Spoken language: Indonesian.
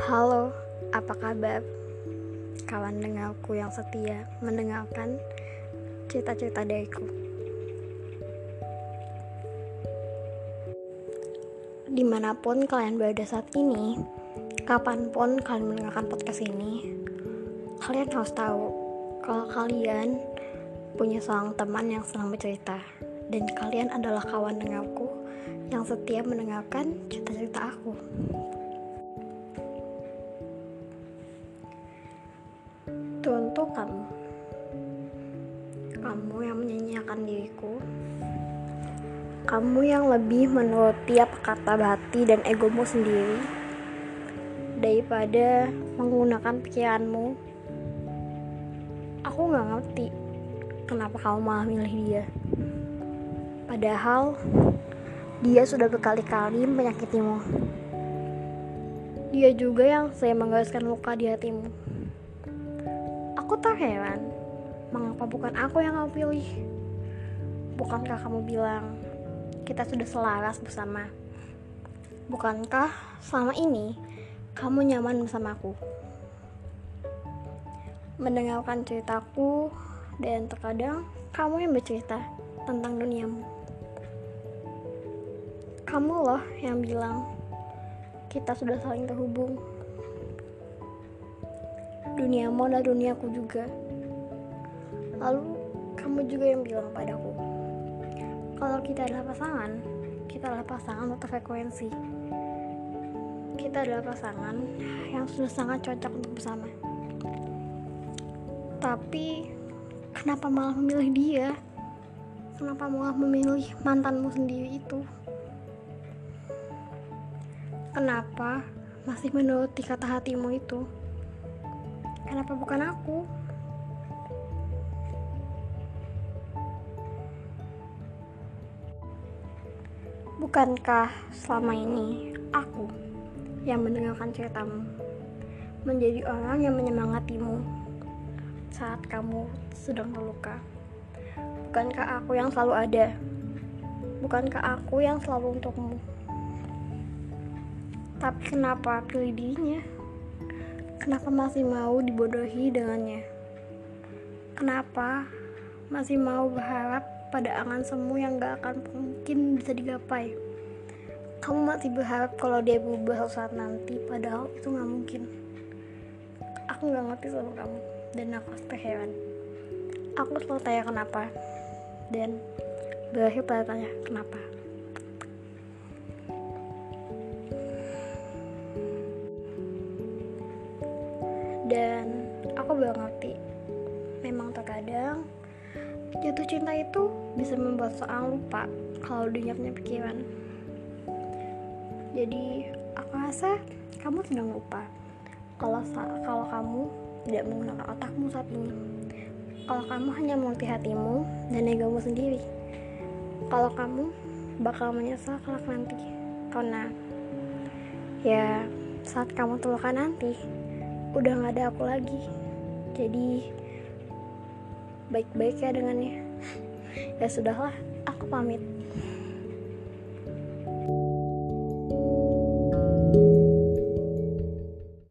Halo, apa kabar? Kawan dengarku yang setia mendengarkan cerita-cerita dariku. Di mana pun kalian berada saat ini, kapan pun kalian mendengarkan podcast ini, kalian harus tahu kalau kalian punya seorang teman yang senang bercerita dan kalian adalah kawan dengarku yang setia mendengarkan cerita-cerita aku. Untuk kamu, kamu yang menyanyiakan diriku, kamu yang lebih menuruti apa kata hati dan egomu sendiri daripada menggunakan pikiranmu. Aku gak ngerti kenapa kamu malah milih dia. Padahal dia sudah berkali-kali menyakitimu. Dia juga yang saya menggariskan luka di hatimu. Aku terheran, mengapa bukan aku yang kamu pilih? Bukankah kamu bilang kita sudah selaras bersama? Bukankah selama ini kamu nyaman bersamaku? Mendengarkan ceritaku dan terkadang kamu yang bercerita tentang duniamu. Kamu loh yang bilang kita sudah saling terhubung duniamu adalah duniaku juga. Lalu kamu juga yang bilang padaku, kalau kita adalah pasangan, kita adalah pasangan untuk frekuensi. Kita adalah pasangan yang sudah sangat cocok untuk bersama. Tapi kenapa malah memilih dia? Kenapa malah memilih mantanmu sendiri itu? Kenapa masih menuruti kata hatimu itu? Kenapa bukan aku? Bukankah selama ini aku yang mendengarkan ceritamu menjadi orang yang menyemangatimu saat kamu sedang terluka? Bukankah aku yang selalu ada? Bukankah aku yang selalu untukmu? Tapi kenapa pilih dirinya? Kenapa masih mau dibodohi dengannya? Kenapa masih mau berharap pada angan semu yang gak akan mungkin bisa digapai? Kamu masih berharap kalau dia berubah saat nanti, padahal itu gak mungkin. Aku gak ngerti sama kamu, dan aku pasti heran. Aku selalu tanya kenapa, dan berakhir pada tanya kenapa. Aku baru ngerti. Memang terkadang jatuh cinta itu bisa membuat seorang lupa kalau dia punya pikiran. Jadi aku rasa kamu sedang lupa kalau kalau kamu tidak menggunakan otakmu saat ini. Kalau kamu hanya mengerti hatimu dan egomu sendiri. Kalau kamu bakal menyesal kelak nanti karena ya saat kamu terluka nanti udah gak ada aku lagi jadi baik-baik ya dengannya. Ya sudahlah aku pamit